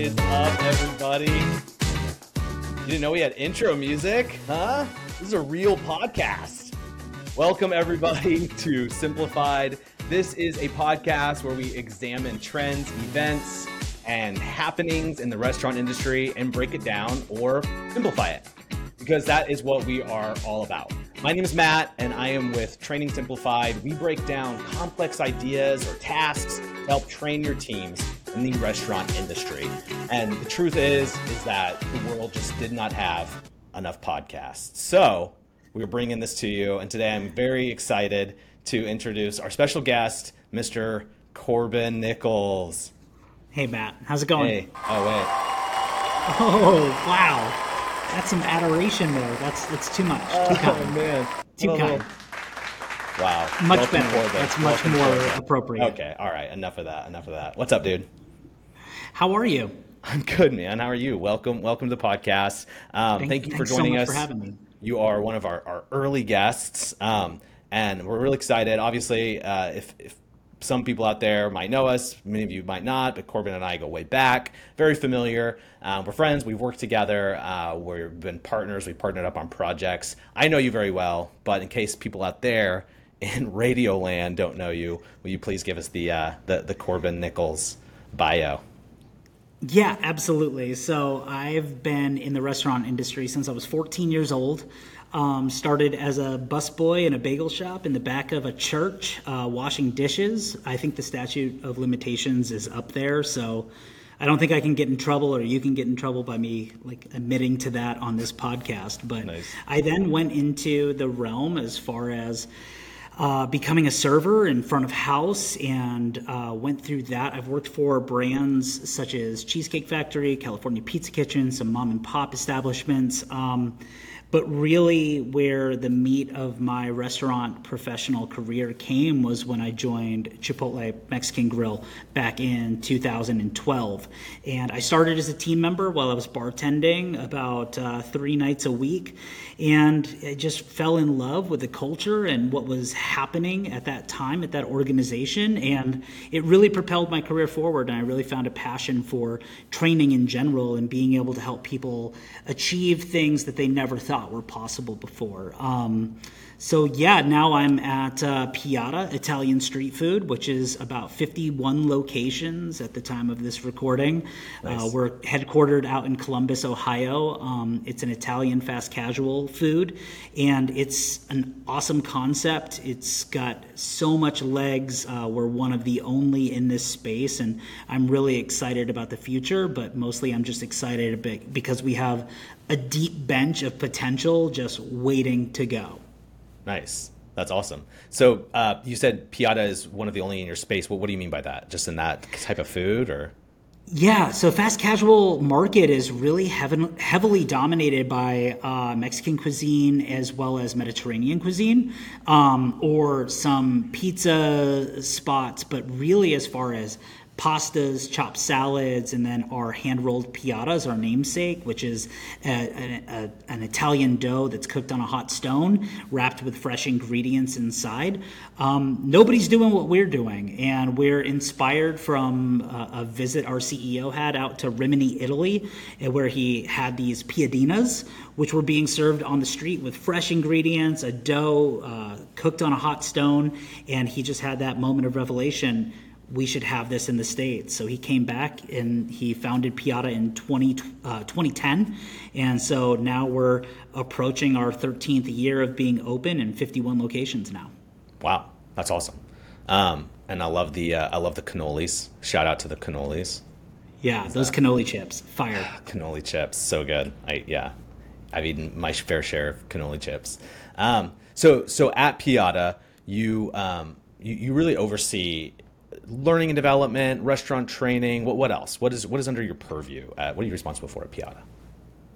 is up, everybody? You didn't know we had intro music, huh? This is a real podcast. Welcome, everybody, to Simplified. This is a podcast where we examine trends, events, and happenings in the restaurant industry and break it down or simplify it because that is what we are all about. My name is Matt, and I am with Training Simplified. We break down complex ideas or tasks to help train your teams in the restaurant industry. And the truth is, is that the world just did not have enough podcasts. So we're bringing this to you, and today I'm very excited to introduce our special guest, Mr. Corban Nichols. Hey Matt, how's it going? Hey, oh wait, Oh wow, that's some adoration there. That's that's too much. Too oh, kind. man, Too kind. Wow, Much Welcome, better. Corban. That's much Welcome, more Corban. appropriate. Okay, all right, enough of that. Enough of that. What's up, dude? How are you? I'm good, man. How are you? Welcome, welcome to the podcast. Um, thank, you for so joining much us. for having me. You are one of our, our early guests, um, and we're really excited. Obviously, uh, if, if some people out there might know us, many of you might not, but Corban and I go way back, very familiar. Um, we're friends. We've worked together. Uh, we've been partners. We've partnered up on projects. I know you very well, but in case people out there in Radio Land don't know you, will you please give us the uh, the, the Corban Nichols bio? Yeah, absolutely. So I've been in the restaurant industry since I was 14 years old. Um, started as a busboy in a bagel shop in the back of a church, uh, washing dishes. I think the statute of limitations is up there, so I don't think I can get in trouble, or you can get in trouble by me like admitting to that on this podcast. But Nice. I then went into the realm as far as uh, becoming a server in front of house and uh, went through that. I've worked for brands such as Cheesecake Factory, California Pizza Kitchen, some mom and pop establishments. Um, but really, where the meat of my restaurant professional career came was when I joined Chipotle Mexican Grill back in 2012. And I started as a team member while I was bartending about uh, three nights a week. And I just fell in love with the culture and what was happening at that time at that organization. And it really propelled my career forward. And I really found a passion for training in general and being able to help people achieve things that they never thought were possible before. Um, so yeah, now I'm at uh, Piada Italian Street Food, which is about 51 locations at the time of this recording. Uh, we're headquartered out in Columbus, Ohio. Um, it's an Italian fast casual food, and it's an awesome concept. It's got so much legs. Uh, we're one of the only in this space, and I'm really excited about the future. But mostly, I'm just excited a bit because we have a deep bench of potential just waiting to go. Nice. That's awesome. So uh, you said Piada is one of the only in your space. What, what do you mean by that? Just in that type of food, or Yeah, so fast casual market is really heaven, heavily dominated by uh, Mexican cuisine as well as Mediterranean cuisine, um, or some pizza spots. But really, as far as pastas, chopped salads, and then our hand rolled piadas, our namesake, which is a, a, a, an Italian dough that's cooked on a hot stone, wrapped with fresh ingredients inside. Um, nobody's doing what we're doing, and we're inspired from a, a visit our CEO had out to Rimini, Italy, uh, where he had these piadinas, which were being served on the street with fresh ingredients, a dough uh, cooked on a hot stone, and he just had that moment of revelation we should have this in the States. So he came back and he founded Piada in 20, uh, 2010. And so now we're approaching our 13th year of being open in 51 locations now. wow, that's awesome. Um, and I love the uh, I love the cannolis. Shout out to the cannolis. Yeah, those cannoli chips, fire. Cannoli chips, so good. I yeah, I've eaten my fair share of cannoli chips. Um, so so at Piada, you um, you, you really oversee learning and development, restaurant training. What what else? What is what is under your purview? At, what are you responsible for at Piada?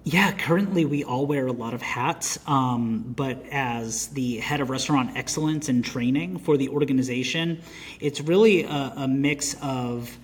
Yeah, currently we all wear a lot of hats, um, but as the head of restaurant excellence and training for the organization, it's really a, a mix of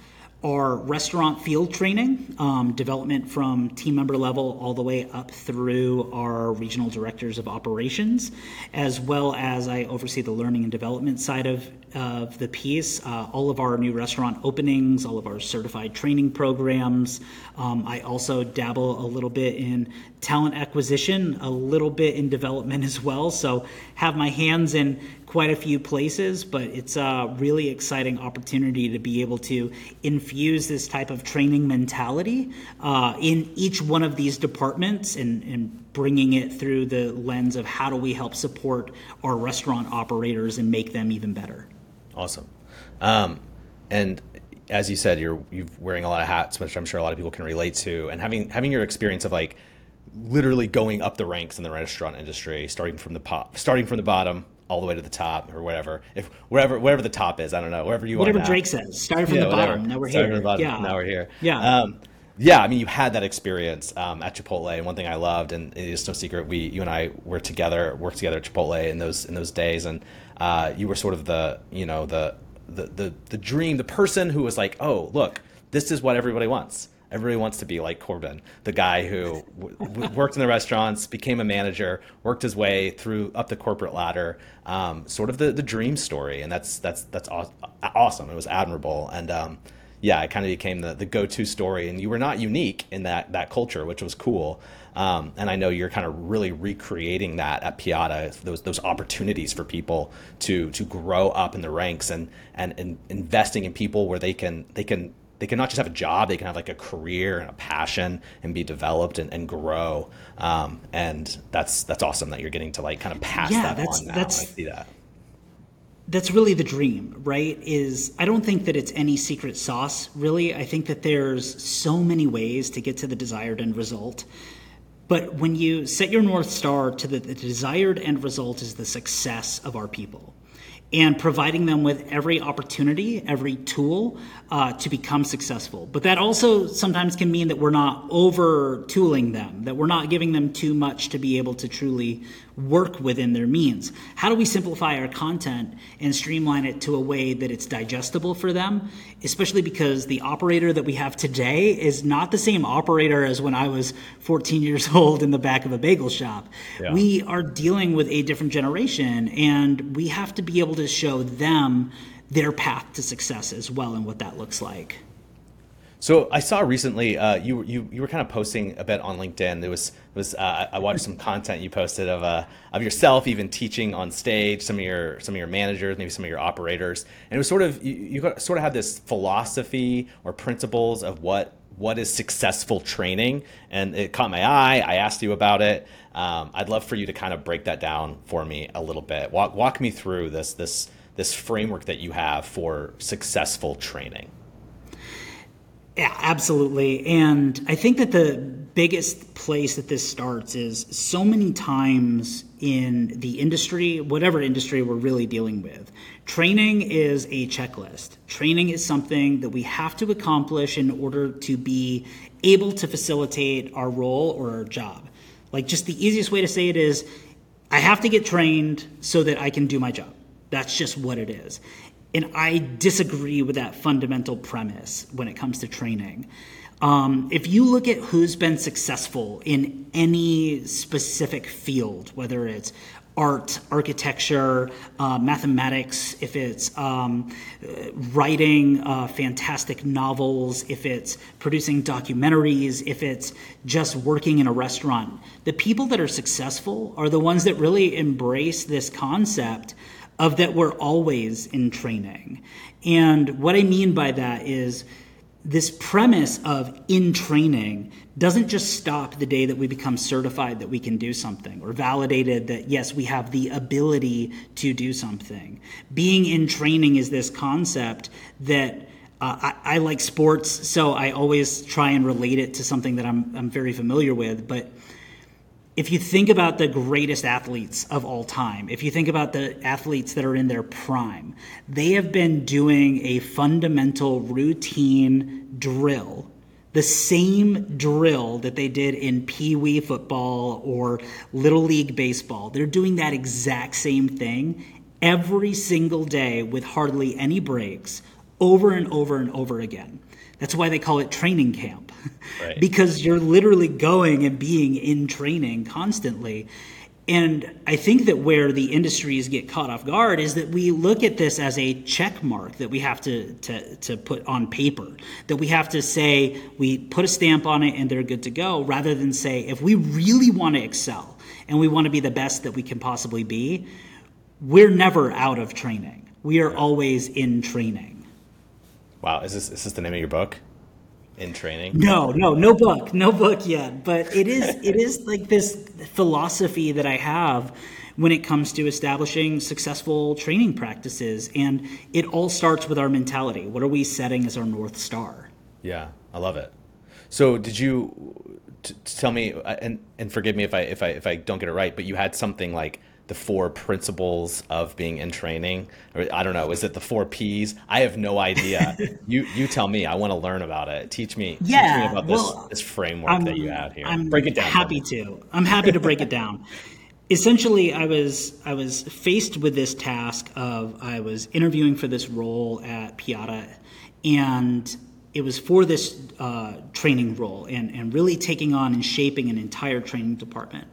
our restaurant field training, um, development from team member level all the way up through our regional directors of operations, as well as I oversee the learning and development side of, of the piece. Uh, all of our new restaurant openings, all of our certified training programs. Um, I also dabble a little bit in talent acquisition, a little bit in development as well. So have my hands in quite a few places, but it's a really exciting opportunity to be able to infuse this type of training mentality uh, in each one of these departments and, and bringing it through the lens of how do we help support our restaurant operators and make them even better. Awesome. Um, and as you said, you're you're wearing a lot of hats, which I'm sure a lot of people can relate to, and having having your experience of like literally going up the ranks in the restaurant industry, starting from the pop, starting from the bottom, all the way to the top or whatever. If wherever wherever the top is, I don't know, wherever you whatever are. Drake says. Started from yeah, the whatever. bottom. Now we're Started here. From the bottom, yeah. Now we're here. Yeah. Um, yeah, I mean, you had that experience um, at Chipotle, and one thing I loved, and it is no secret, we, you and I were together, worked together at Chipotle in those in those days, and uh, you were sort of the, you know, the, the the the dream, the person who was like, oh, look, this is what everybody wants. Everybody wants to be like Corban, the guy who w- worked in the restaurants, became a manager, worked his way through up the corporate ladder. Um, sort of the, the dream story, and that's that's that's aw- awesome. It was admirable, and um, yeah, it kind of became the, the go to story. And you were not unique in that that culture, which was cool. Um, and I know you're kind of really recreating that at Piada, those those opportunities for people to to grow up in the ranks and and, and investing in people where they can they can they can not just have a job, they can have like a career and a passion and be developed and, and grow. Um, and that's that's awesome that you're getting to like kind of pass yeah, that that's, on now. That's, I see that. That's really the dream, right? Is I don't think that it's any secret sauce, really. I think that there's so many ways to get to the desired end result. But when you set your North Star to the, the desired end result is the success of our people and providing them with every opportunity, every tool uh, to become successful. But that also sometimes can mean that we're not over tooling them, that we're not giving them too much to be able to truly work within their means. How do we simplify our content and streamline it to a way that it's digestible for them? Especially because the operator that we have today is not the same operator as when I was 14 years old in the back of a bagel shop. Yeah. We are dealing with a different generation, and we have to be able to show them their path to success as well and what that looks like. So I saw recently uh, you you you were kind of posting a bit on LinkedIn. There was was uh, I watched some content you posted of uh, of yourself even teaching on stage, some of your some of your managers, maybe some of your operators, and it was sort of you, you sort of had this philosophy or principles of what what is successful training, and it caught my eye. I asked you about it. Um, I'd love for you to kind of break that down for me a little bit. Walk walk me through this this this framework that you have for successful training. Yeah, absolutely. And I think that the biggest place that this starts is so many times in the industry, whatever industry we're really dealing with, training is a checklist. Training is something that we have to accomplish in order to be able to facilitate our role or our job. Like, just the easiest way to say it is I have to get trained so that I can do my job. That's just what it is. And I disagree with that fundamental premise when it comes to training. Um, if you look at who's been successful in any specific field, whether it's art, architecture, uh, mathematics, if it's um, writing uh, fantastic novels, if it's producing documentaries, if it's just working in a restaurant, the people that are successful are the ones that really embrace this concept of that we're always in training. And what I mean by that is this premise of in training doesn't just stop the day that we become certified that we can do something or validated that yes we have the ability to do something being in training is this concept that uh, I, I, like sports so i always try and relate it to something that I'm, I'm very familiar with but if you think about the greatest athletes of all time, if you think about the athletes that are in their prime, they have been doing a fundamental routine drill, the same drill that they did in Pee Wee football or Little League baseball. They're doing that exact same thing every single day with hardly any breaks over and over and over again. That's why they call it training camp, Right. because you're literally going and being in training constantly. And I think that where the industries get caught off guard is that we look at this as a check mark that we have to, to, to put on paper, that we have to say we put a stamp on it and they're good to go, rather than say if we really want to excel and we want to be the best that we can possibly be, we're never out of training. We are always in training. Wow, is this is this the name of your book? In training? No, no, no book, no book yet. But it is, it is like this philosophy that I have when it comes to establishing successful training practices, and it all starts with our mentality. What are we setting as our north star? Yeah, I love it. So, did you t- tell me uh, and and forgive me if I if I if I don't get it right, but you had something like the four principles of being in training, or I don't know, is it the four P's? I have no idea. you you tell me. I want to learn about it. Teach me. teach Yeah, me about this well, this framework that you have here. I'm Break it down. Happy to. I'm happy to break it down. Essentially, I was I was faced with this task of I was interviewing for this role at Piada, and it was for this uh, training role and, and really taking on and shaping an entire training department.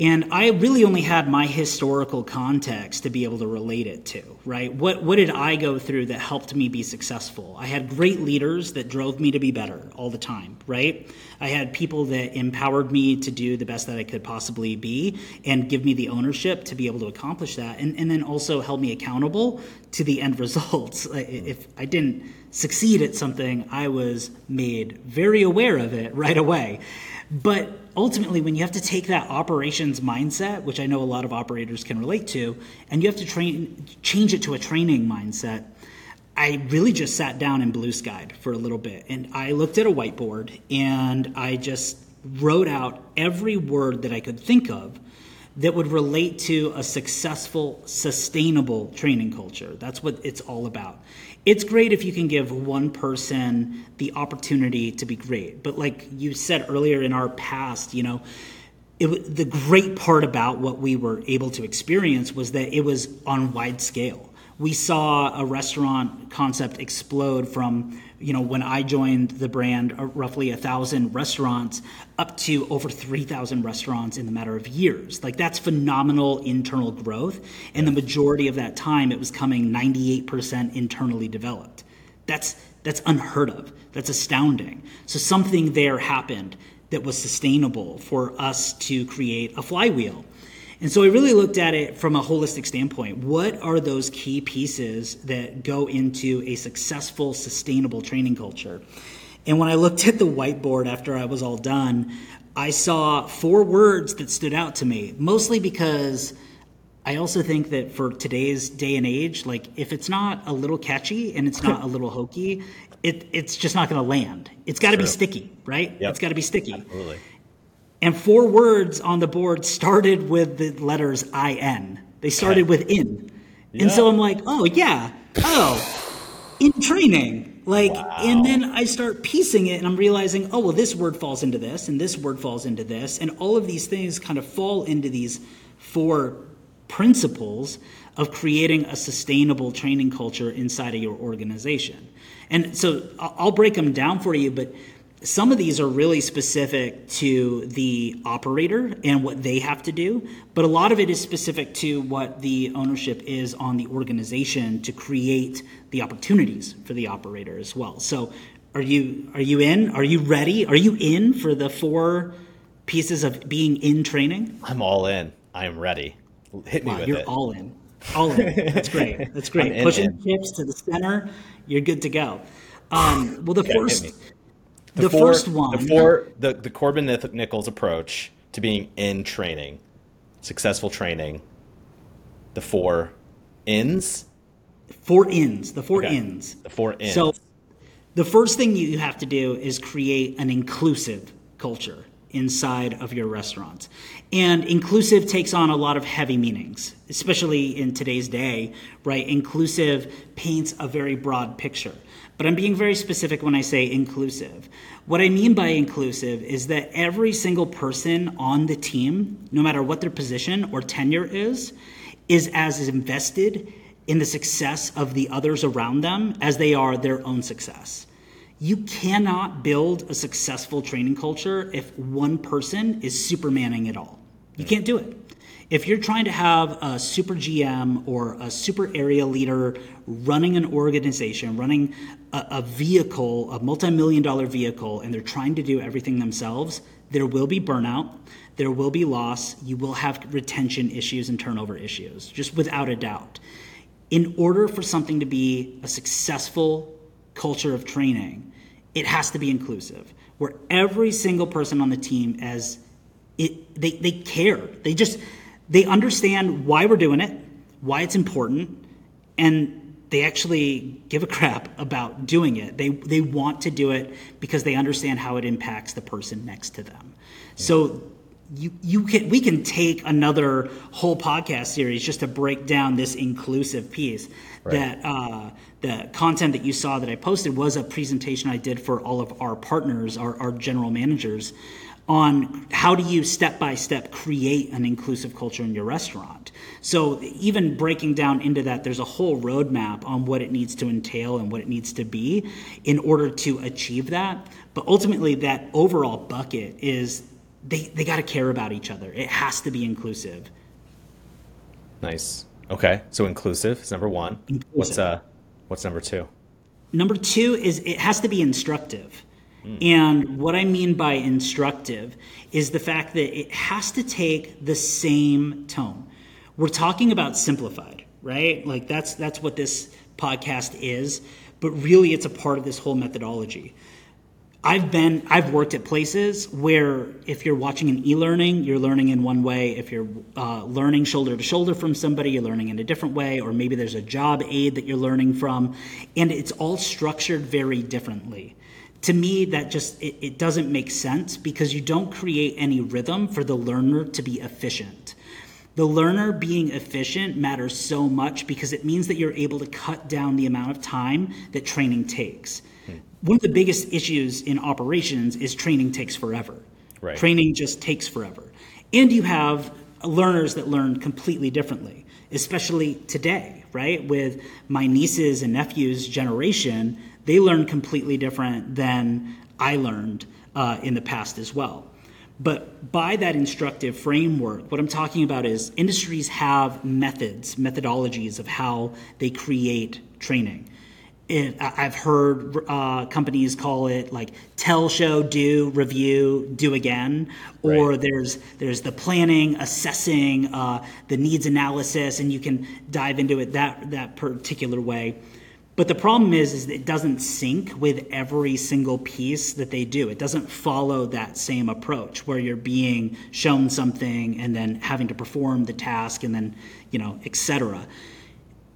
And I really only had my historical context to be able to relate it to, right? What, what did I go through that helped me be successful? I had great leaders that drove me to be better all the time, right? I had people that empowered me to do the best that I could possibly be and give me the ownership to be able to accomplish that. And, and then also held me accountable to the end results. If I didn't succeed at something, I was made very aware of it right away. But ultimately, when you have to take that operations mindset, which I know a lot of operators can relate to, and you have to train, change it to a training mindset, I really just sat down and blue skied for a little bit. And I looked at a whiteboard and I just wrote out every word that I could think of that would relate to a successful, sustainable training culture. That's what it's all about. It's great if you can give one person the opportunity to be great. But like you said earlier in our past, you know, it, the great part about what we were able to experience was that it was on wide scale. We saw a restaurant concept explode from, you know, when I joined the brand, uh, roughly a thousand restaurants up to over 3,000 restaurants in the matter of years. Like that's phenomenal internal growth. And the majority of that time, it was coming 98% internally developed. That's that's unheard of. That's astounding. So something there happened that was sustainable for us to create a flywheel. And so I really looked at it from a holistic standpoint. What are those key pieces that go into a successful, sustainable training culture? And when I looked at the whiteboard after I was all done, I saw four words that stood out to me, mostly because I also think that for today's day and age, like if it's not a little catchy and it's not a little hokey, it, it's just not going to land. It's got to be sticky, right? Yep. It's got to be sticky. Absolutely. And four words on the board started with the letters IN. They started Okay. with in. And so I'm like, oh, yeah. Oh, in training. Like, and then I start piecing it and I'm realizing, oh, well, this word falls into this and this word falls into this. And all of these things kind of fall into these four principles of creating a sustainable training culture inside of your organization. And so I'll break them down for you, but some of these are really specific to the operator and what they have to do, but a lot of it is specific to what the ownership is on the organization to create the opportunities for the operator as well. So are you are you in? Are you ready? Are you in for the four pieces of being in training? I'm all in. I am ready. Hit me Wow, with you're it. all in. All in. That's great. That's great. in, Pushing in. chips to the center, you're good to go. Um, well, the hit first, me. the, four- first one, The four, the, the Corban Nichols approach to being in training, successful training, the four ins, four ins, the four Okay. ins. the four ins. So, the first thing you have to do is create an inclusive culture inside of your restaurant. And inclusive takes on a lot of heavy meanings, especially in today's day, right? Inclusive paints a very broad picture. But I'm being very specific when I say inclusive. What I mean by inclusive is that every single person on the team, no matter what their position or tenure is, is as invested in the success of the others around them as they are their own success. You cannot build a successful training culture if one person is supermaning it all. You can't do it. If you're trying to have a super GM or a super area leader running an organization, running a, a vehicle, a multi million dollar vehicle, and they're trying to do everything themselves, there will be burnout, there will be loss, you will have retention issues and turnover issues, just without a doubt. In order for something to be a successful culture of training, it has to be inclusive, where every single person on the team as it, they, they care. They just they understand why we're doing it, why it's important, and they actually give a crap about doing it. They they want to do it because they understand how it impacts the person next to them. So you you can we can take another whole podcast series just to break down this inclusive piece right. that uh, the content that you saw that I posted was a presentation I did for all of our partners, our, our general managers, on how do you step by step create an inclusive culture in your restaurant. So even breaking down into that, there's a whole roadmap on what it needs to entail and what it needs to be in order to achieve that. But ultimately, that overall bucket is they, they got to care about each other. It has to be inclusive. Nice. Okay. So inclusive is number one. Inclusive. What's uh what's number two? Number two is it has to be instructive. Mm. And what I mean by instructive is the fact that it has to take the same tone. We're talking about simplified, right? Like that's that's what this podcast is, but really it's a part of this whole methodology. I've been I've worked at places where if you're watching an e-learning, you're learning in one way. If you're uh, learning shoulder to shoulder from somebody, you're learning in a different way. Or maybe there's a job aid that you're learning from, and it's all structured very differently. To me, that just it, it doesn't make sense because you don't create any rhythm for the learner to be efficient. The learner being efficient matters so much because it means that you're able to cut down the amount of time that training takes hmm. one of the biggest issues in operations is training takes forever. Right. Training just takes forever. And you have learners that learn completely differently, especially today, right? With my nieces and nephews' generation, they learn completely different than I learned uh, in the past as well. But by that instructive framework, what I'm talking about is industries have methods, methodologies of how they create training it, I've heard uh, companies call it like tell, show, do, review, do again, or right. there's there's the planning, assessing, uh, the needs analysis, and you can dive into it that that particular way. But the problem is, is it doesn't sync with every single piece that they do. It doesn't follow that same approach where you're being shown something and then having to perform the task and then you know, etc.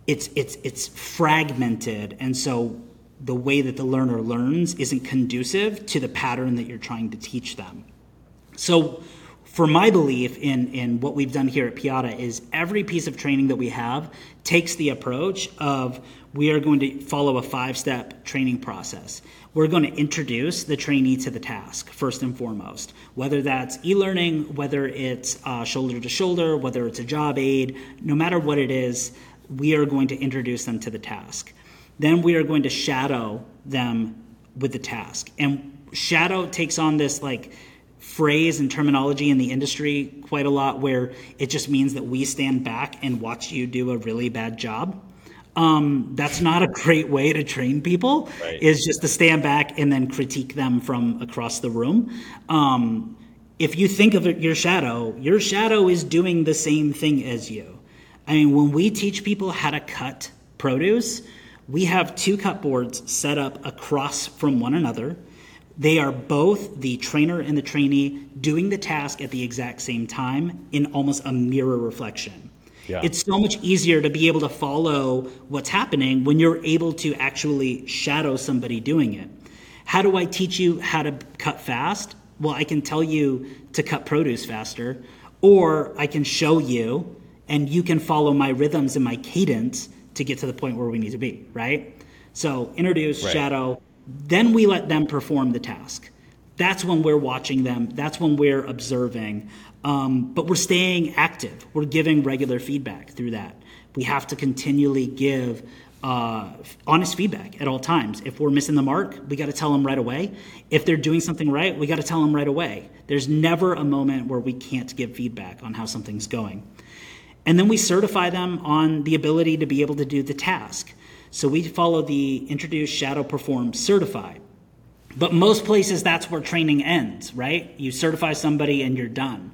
it's it's it's fragmented and so the way that the learner learns isn't conducive to the pattern that you're trying to teach them so for my belief in, in what we've done here at Piada is every piece of training that we have takes the approach of we are going to follow a five step training process. We're going to introduce the trainee to the task first and foremost, whether that's e learning, whether it's uh, shoulder to shoulder, whether it's a job aid, no matter what it is, we are going to introduce them to the task. Then we are going to shadow them with the task. And shadow takes on this like phrase and terminology in the industry quite a lot where it just means that we stand back and watch you do a really bad job. Um, that's not a great way to train people right. is just to stand back and then critique them from across the room um, if you think of your shadow your shadow is doing the same thing as you I mean, when we teach people how to cut produce, we have two cut boards set up across from one another. They are both the trainer and the trainee doing the task at the exact same time in almost a mirror reflection. Yeah. It's so much easier to be able to follow what's happening when you're able to actually shadow somebody doing it. How do I teach you how to cut fast? Well, I can tell you to cut produce faster, or I can show you and you can follow my rhythms and my cadence to get to the point where we need to be, right? So introduce, right. shadow, then we let them perform the task. That's when we're watching them. That's when we're observing. Um, but we're staying active. We're giving regular feedback through that. We have to continually give uh, honest feedback at all times. If we're missing the mark, we got to tell them right away. If they're doing something right, we got to tell them right away. There's never a moment where we can't give feedback on how something's going. And then we certify them on the ability to be able to do the task. So we follow the introduce, shadow, perform, certify. But most places, that's where training ends, right? You certify somebody and you're done.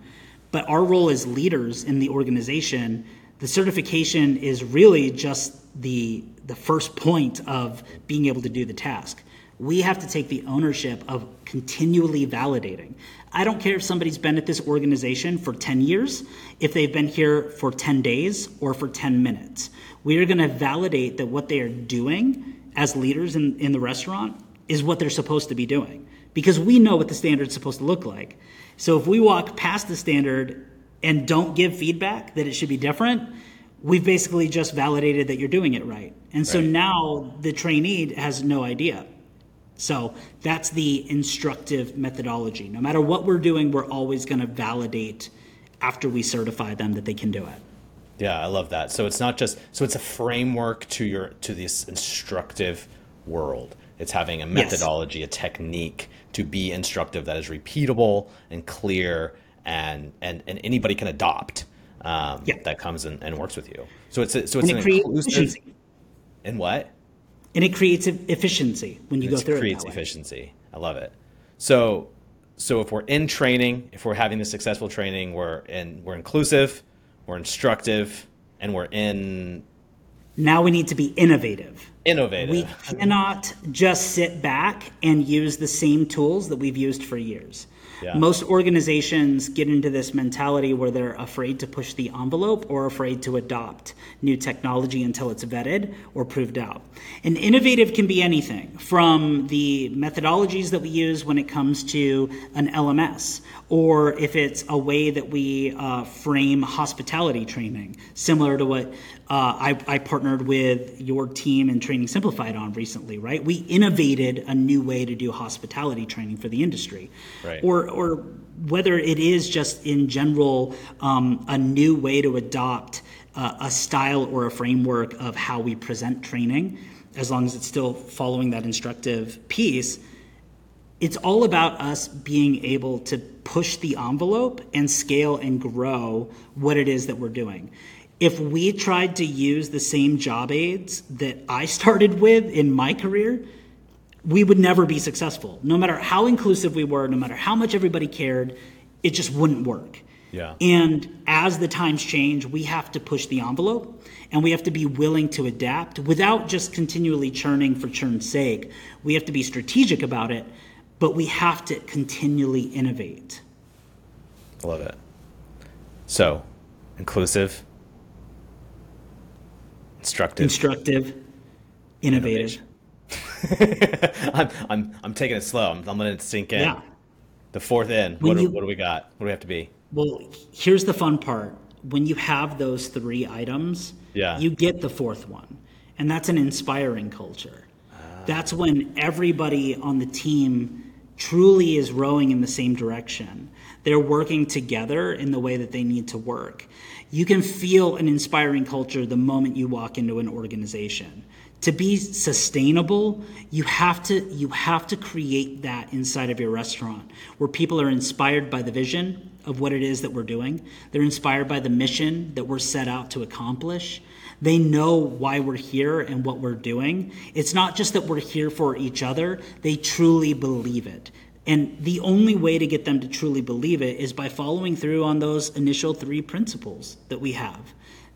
But our role as leaders in the organization, the certification is really just the, the first point of being able to do the task. We have to take the ownership of continually validating. I don't care if somebody's been at this organization for 10 years, if they've been here for 10 days or for 10 minutes. We are going to validate that what they are doing as leaders in, in the restaurant is what they're supposed to be doing because we know what the standard is supposed to look like. So if we walk past the standard and don't give feedback that it should be different, we've basically just validated that you're doing it right. And so Right. now the trainee has no idea. So that's the instructive methodology. No matter what we're doing, we're always going to validate after we certify them that they can do it. Yeah, I love that. So it's not just so it's a framework to your to this instructive world. It's having a Yes. methodology, a technique to be instructive that is repeatable and clear and and, and anybody can adopt um, Yeah. that comes and, and works with you. So it's a, so it's And an it inclusive and what? And it creates efficiency when you go through creates it. way. efficiency. I love it. So so if we're in training, if we're having the successful training, we're in we're inclusive, we're instructive, and we're in Now we need to be innovative. innovative. We cannot just sit back and use the same tools that we've used for years. Yeah. Most organizations get into this mentality where they're afraid to push the envelope or afraid to adopt new technology until it's vetted or proved out. And innovative can be anything from the methodologies that we use when it comes to an LMS, or if it's a way that we uh, frame hospitality training, similar to what uh, I, I partnered with your team in Training Simplified on recently, right? We innovated a new way to do hospitality training for the industry. Right. Or, or whether it is just in general um, a new way to adopt uh, a style or a framework of how we present training, as long as it's still following that instructive piece, it's all about us being able to push the envelope and scale and grow what it is that we're doing. If we tried to use the same job aids that I started with in my career, we would never be successful. No matter how inclusive we were, no matter how much everybody cared, it just wouldn't work. Yeah. And as the times change, we have to push the envelope and we have to be willing to adapt without just continually churning for churn's sake. We have to be strategic about it, but we have to continually innovate. I love it. So, inclusive, instructive, Instructive, innovative. I'm, I'm, I'm taking it slow. I'm, I'm letting it sink in. Yeah. The fourth in. What, do, you- what do we got? What do we have to be? Well, here's the fun part. When you have those three items, Yeah. you get the fourth one. And that's an inspiring culture. Ah. That's when everybody on the team truly is rowing in the same direction. They're working together in the way that they need to work. You can feel an inspiring culture the moment you walk into an organization. To be sustainable, you have to you have to create that inside of your restaurant where people are inspired by the vision of what it is that we're doing. They're inspired by the mission that we're set out to accomplish. They know why we're here and what we're doing. It's not just that we're here for each other, they truly believe it. And the only way to get them to truly believe it is by following through on those initial three principles that we have.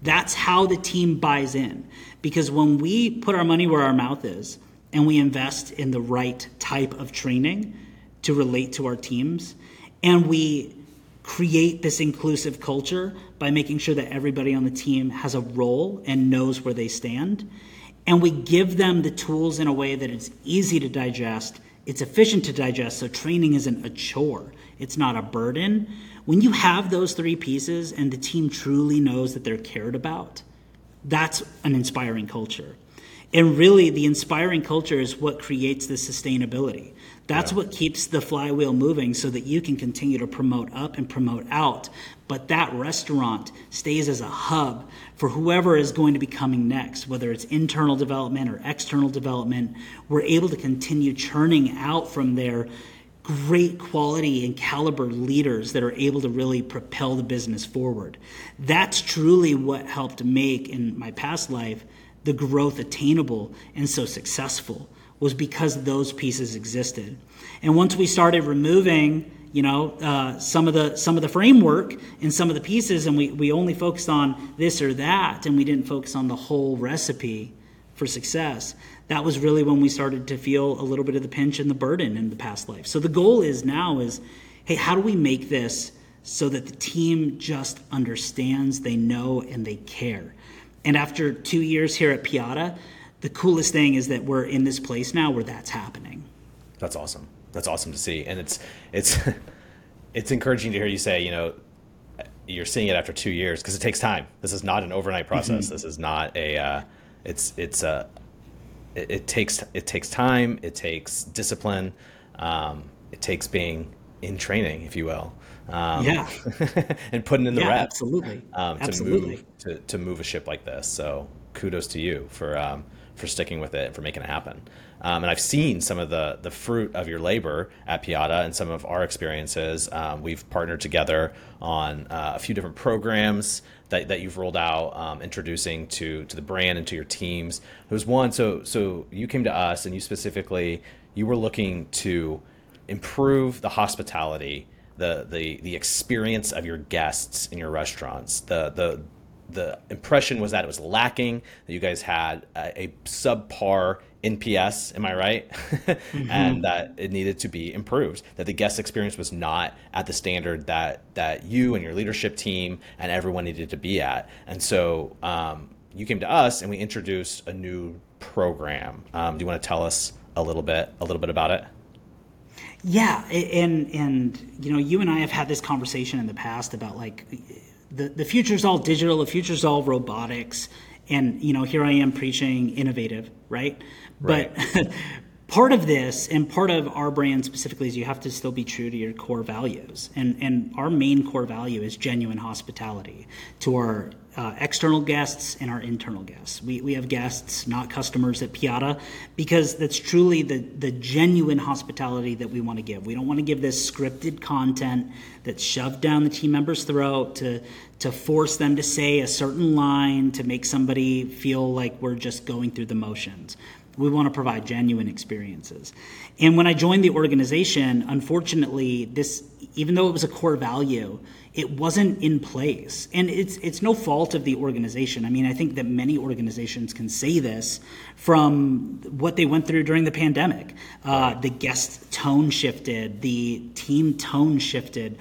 That's how the team buys in. Because when we put our money where our mouth is and we invest in the right type of training to relate to our teams, and we create this inclusive culture by making sure that everybody on the team has a role and knows where they stand. And we give them the tools in a way that it's easy to digest, it's efficient to digest, so training isn't a chore, it's not a burden. When you have those three pieces and the team truly knows that they're cared about, that's an inspiring culture. And really, the inspiring culture is what creates the sustainability. That's yeah. what keeps the flywheel moving so that you can continue to promote up and promote out. But that restaurant stays as a hub for whoever is going to be coming next, whether it's internal development or external development. We're able to continue churning out from there great quality and caliber leaders that are able to really propel the business forward. That's truly what helped make in my past life the growth attainable and so successful was because those pieces existed. And once we started removing, you know, uh, some of the some of the framework and some of the pieces, and we, we only focused on this or that, and we didn't focus on the whole recipe for success. That was really when we started to feel a little bit of the pinch and the burden in the past life. So the goal is now is, hey, how do we make this so that the team just understands, they know, and they care? And after two years here at Piada, the coolest thing is that we're in this place now where that's happening. That's awesome. That's awesome to see, and it's it's it's encouraging to hear you say, you know, you're seeing it after two years because it takes time. This is not an overnight process. Mm-hmm. This is not a. Uh, it's it's a. It, it, takes it takes time. It takes discipline. Um, it takes being in training, if you will. Um, yeah. and putting in the yeah, reps. Absolutely. Um, to absolutely. move to, to move a ship like this. So kudos to you for um, for sticking with it and for making it happen. Um, and I've seen some of the the fruit of your labor at Piada and some of our experiences. Um, we've partnered together on uh, a few different programs that, that you've rolled out, um, introducing to to the brand and to your teams. There was one. So so you came to us and you specifically you were looking to improve the hospitality the the the experience of your guests in your restaurants the the the impression was that it was lacking that you guys had a, a subpar NPS, am I right? mm-hmm. and that it needed to be improved. That the guest experience was not at the standard that that you and your leadership team and everyone needed to be at. And so um, you came to us and we introduced a new program. Um, do you want to tell us a little bit a little bit about it? Yeah, and and you know, you and I have had this conversation in the past about like the, the future's all digital, the future's all robotics. And, you know, here I am preaching innovative, right? right. But part of this and part of our brand specifically is you have to still be true to your core values. And, and our main core value is genuine hospitality to our uh, external guests and our internal guests. We, we have guests, not customers at Piada, because that's truly the, the genuine hospitality that we want to give. We don't want to give this scripted content that's shoved down the team member's throat to, to force them to say a certain line to make somebody feel like we're just going through the motions. We want to provide genuine experiences. And when I joined the organization, unfortunately, this, even though it was a core value, it wasn't in place. And it's it's no fault of the organization. I mean, I think that many organizations can say this from what they went through during the pandemic. Uh, the guest tone shifted, the team tone shifted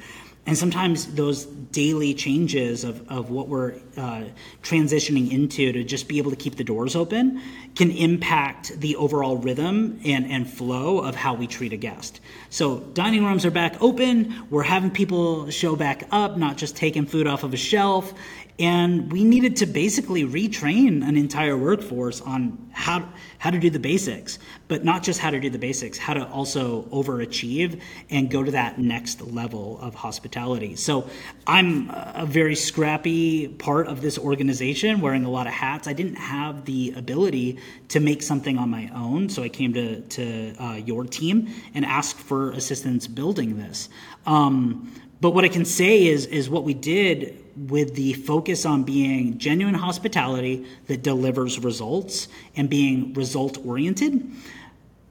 and sometimes those daily changes of, of what we're uh, transitioning into to just be able to keep the doors open can impact the overall rhythm and, and flow of how we treat a guest. So dining rooms are back open. We're having people show back up, not just taking food off of a shelf. And we needed to basically retrain an entire workforce on how, how to do the basics, but not just how to do the basics, how to also overachieve and go to that next level of hospitality. So I'm a very scrappy part of this organization, wearing a lot of hats. I didn't have the ability to make something on my own, so I came to, to uh, your team and asked for assistance building this. Um, but what I can say is, is what we did with the focus on being genuine hospitality that delivers results and being result oriented,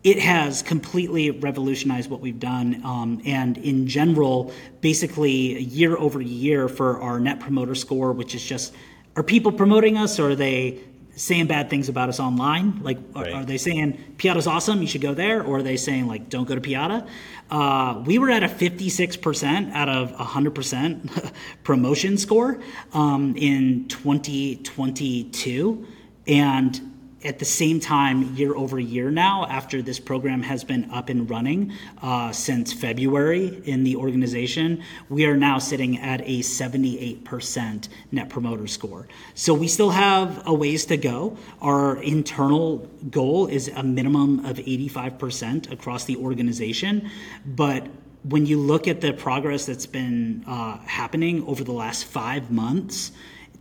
it has completely revolutionized what we've done. Um, and in general, basically year over year for our net promoter score, which is just are people promoting us or are they saying bad things about us online? Like, right. are, are, they saying Piada's awesome, you should go there? Or are they saying, like, don't go to Piada? Uh, we were at a 56% out of 100% promotion score um, in 2022. And at the same time, year over year now, after this program has been up and running uh, since February in the organization, we are now sitting at a 78% net promoter score. So we still have a ways to go. Our internal goal is a minimum of 85% across the organization. But when you look at the progress that's been uh, happening over the last five months,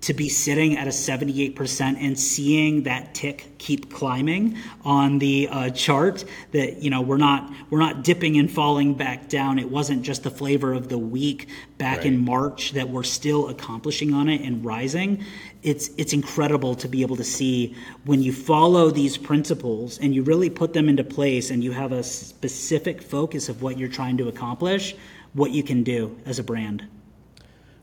to be sitting at a 78% and seeing that tick keep climbing on the uh, chart that you know we're not we're not dipping and falling back down. It wasn't just the flavor of the week back right. in march that we're still accomplishing on it and rising. It's it's incredible to be able to see when you follow these principles and you really put them into place and you have a specific focus of what you're trying to accomplish what you can do as a brand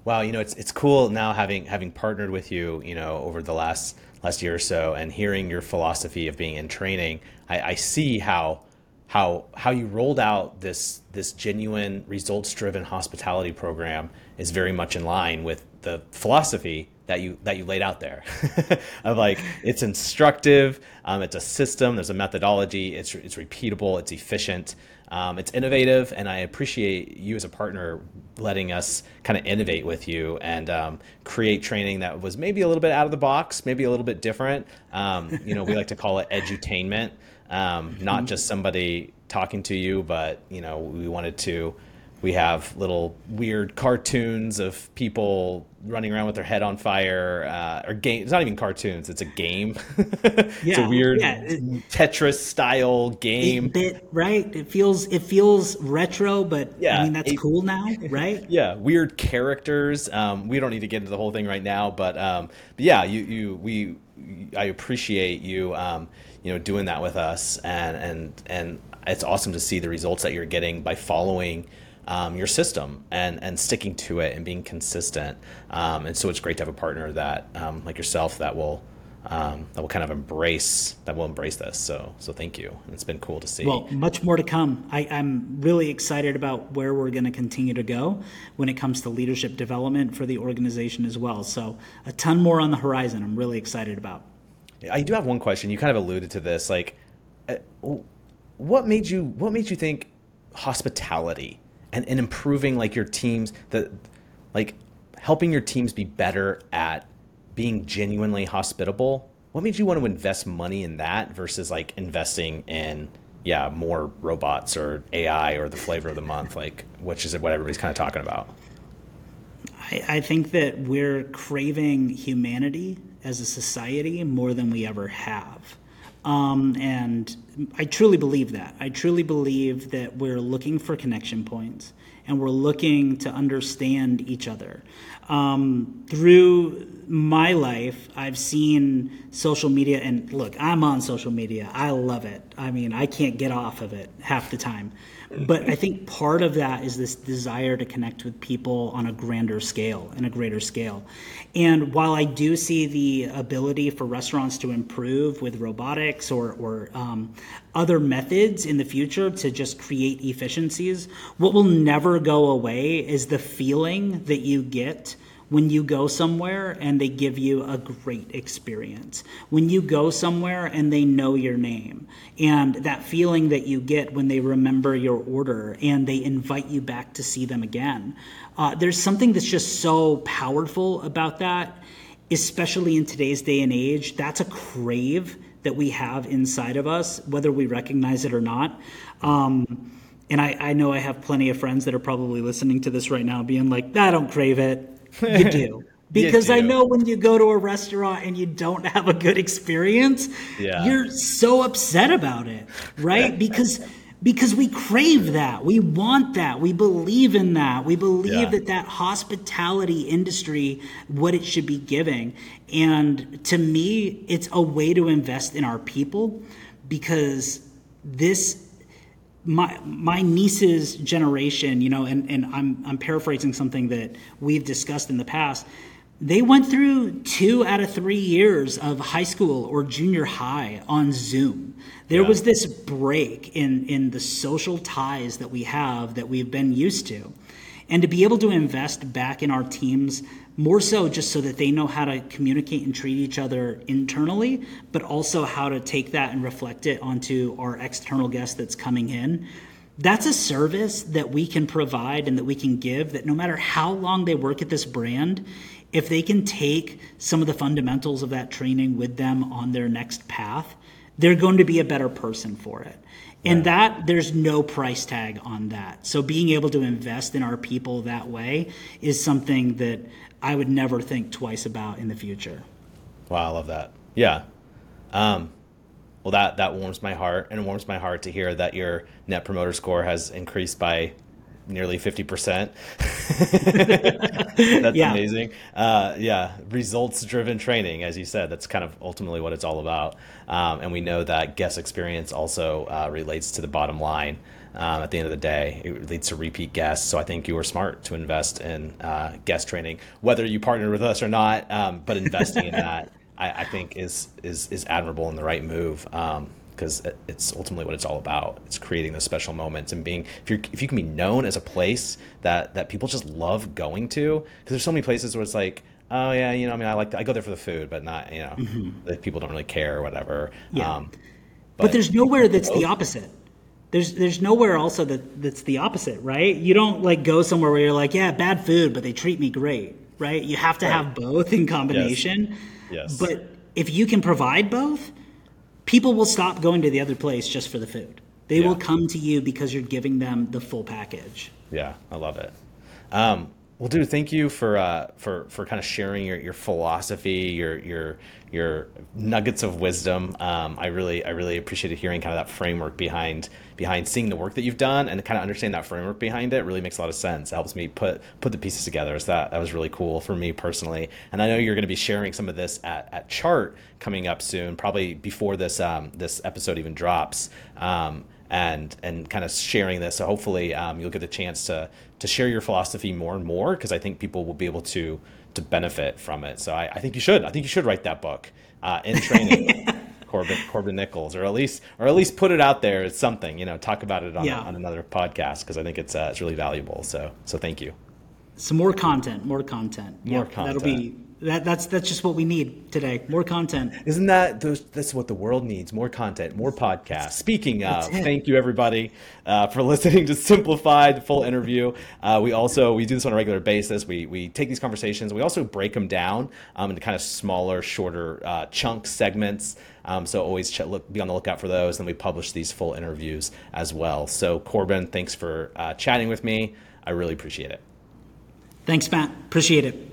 Wow, you know it's it's cool now having having partnered with you, you know, over the last last year or so, and hearing your philosophy of being in training. I, I see how how how you rolled out this this genuine results driven hospitality program is very much in line with the philosophy that you that you laid out there of like it's instructive um, it's a system there's a methodology it's it's repeatable it's efficient um, it's innovative, and I appreciate you as a partner letting us kind of innovate with you and um, create training that was maybe a little bit out of the box, maybe a little bit different. Um, you know, we like to call it edutainment, um, not just somebody talking to you, but you know, we wanted to we have little weird cartoons of people running around with their head on fire uh, or game it's not even cartoons it's a game. It's a weird yeah. tetris style game. bit right? It feels it feels retro but yeah i mean that's cool now right? Yeah weird characters. Um, we don't need to get into the whole thing right now but, um, but yeah you you we i appreciate you um, you know doing that with us and and and it's awesome to see the results that you're getting by following um, your system and and sticking to it and being consistent. Um, and so it's great to have a partner that um, like yourself that will. Um, that will kind of embrace that will embrace this. So so thank you. It's been cool to see. Well, much more to come. I, I'm really excited about where we're going to continue to go when it comes to leadership development for the organization as well. So a ton more on the horizon. I'm really excited about. I do have one question. You kind of alluded to this. Like, uh, what made you what made you think hospitality and, and improving like your teams the like helping your teams be better at being genuinely hospitable what made you want to invest money in that versus like investing in yeah more robots or ai or the flavor of the month? Like which is what everybody's kind of talking about. I, I think that we're craving humanity as a society more than we ever have. Um, and I truly believe that. I truly believe that we're looking for connection points and we're looking to understand each other. Um, through my life, I've seen social media, and look, I'm on social media. I love it. I mean, I can't get off of it half the time. But I think part of that is this desire to connect with people on a grander scale and a greater scale. And while I do see the ability for restaurants to improve with robotics or, or um, other methods in the future to just create efficiencies, what will never go away is the feeling that you get when you go somewhere and they give you a great experience. When you go somewhere and they know your name, and that feeling that you get when they remember your order and they invite you back to see them again. Uh, there's something that's just so powerful about that, especially in today's day and age. That's a crave that we have inside of us, whether we recognize it or not. Um, and I, I know I have plenty of friends that are probably listening to this right now being like, I don't crave it you do. Because you do. I know when you go to a restaurant and you don't have a good experience, yeah. you're so upset about it, right? because because we crave that. We want that. We believe in that. We believe yeah. that that hospitality industry what it should be giving. And to me, it's a way to invest in our people because this my my niece's generation, you know, and, and I'm I'm paraphrasing something that we've discussed in the past. They went through two out of three years of high school or junior high on Zoom. There yeah. was this break in in the social ties that we have that we've been used to. and to be able to invest back in our teams more so just so that they know how to communicate and treat each other internally, but also how to take that and reflect it onto our external guest that's coming in. That's a service that we can provide and that we can give that no matter how long they work at this brand, if they can take some of the fundamentals of that training with them on their next path, they're going to be a better person for it. And that there's no price tag on that. So being able to invest in our people that way is something that I would never think twice about in the future. Wow, I love that. Yeah. Um, well, that that warms my heart, and it warms my heart to hear that your net promoter score has increased by nearly 50%. that's yeah. amazing. Uh, yeah, results driven training, as you said, that's kind of ultimately what it's all about. Um, and we know that guest experience also uh, relates to the bottom line. Um, at the end of the day, it leads to repeat guests. So I think you were smart to invest in uh, guest training, whether you partner with us or not. Um, but investing in that, I, I, think, is is is admirable and the right move. Um, because it's ultimately what it's all about. It's creating those special moments and being if you if you can be known as a place that that people just love going to because there's so many places where it's like oh yeah you know I mean I like to, I go there for the food but not you know mm-hmm. people don't really care or whatever. Yeah. Um, but, but, there's nowhere that's the opposite. There's there's nowhere also that that's the opposite, right? You don't like go somewhere where you're like yeah bad food but they treat me great, right? You have to right. have both in combination. Yes. yes. But if you can provide both people will stop going to the other place just for the food. They yeah. will come to you because you're giving them the full package. Yeah, I love it. Um, well, dude, thank you for uh, for for kind of sharing your, your philosophy, your your your nuggets of wisdom. Um, I really I really appreciated hearing kind of that framework behind behind seeing the work that you've done and kind of understanding that framework behind it. Really makes a lot of sense. It helps me put put the pieces together. So that that was really cool for me personally. And I know you're going to be sharing some of this at, at Chart coming up soon, probably before this um, this episode even drops. Um, and and kind of sharing this. So hopefully um, you'll get the chance to to share your philosophy more and more because I think people will be able to to benefit from it. So I, I think you should. I think you should write that book uh, in training. Corban Corban Nichols, or at least or at least put it out there as something. You know, talk about it on, yeah. on another podcast because I think it's uh, it's really valuable. So so thank you. Some more content, more content, more yeah, content. That'll be that, that's that's just what we need today. More content. Isn't that those, that's what the world needs? More content, more podcasts. Speaking of, thank you everybody uh, for listening to Simplified, the full interview. Uh, we also we do this on a regular basis. We we take these conversations. We also break them down um, into kind of smaller, shorter uh, chunk segments. Um, so always ch- look, be on the lookout for those. And we publish these full interviews as well. So Corban, thanks for uh, chatting with me. I really appreciate it. Thanks, Matt. Appreciate it.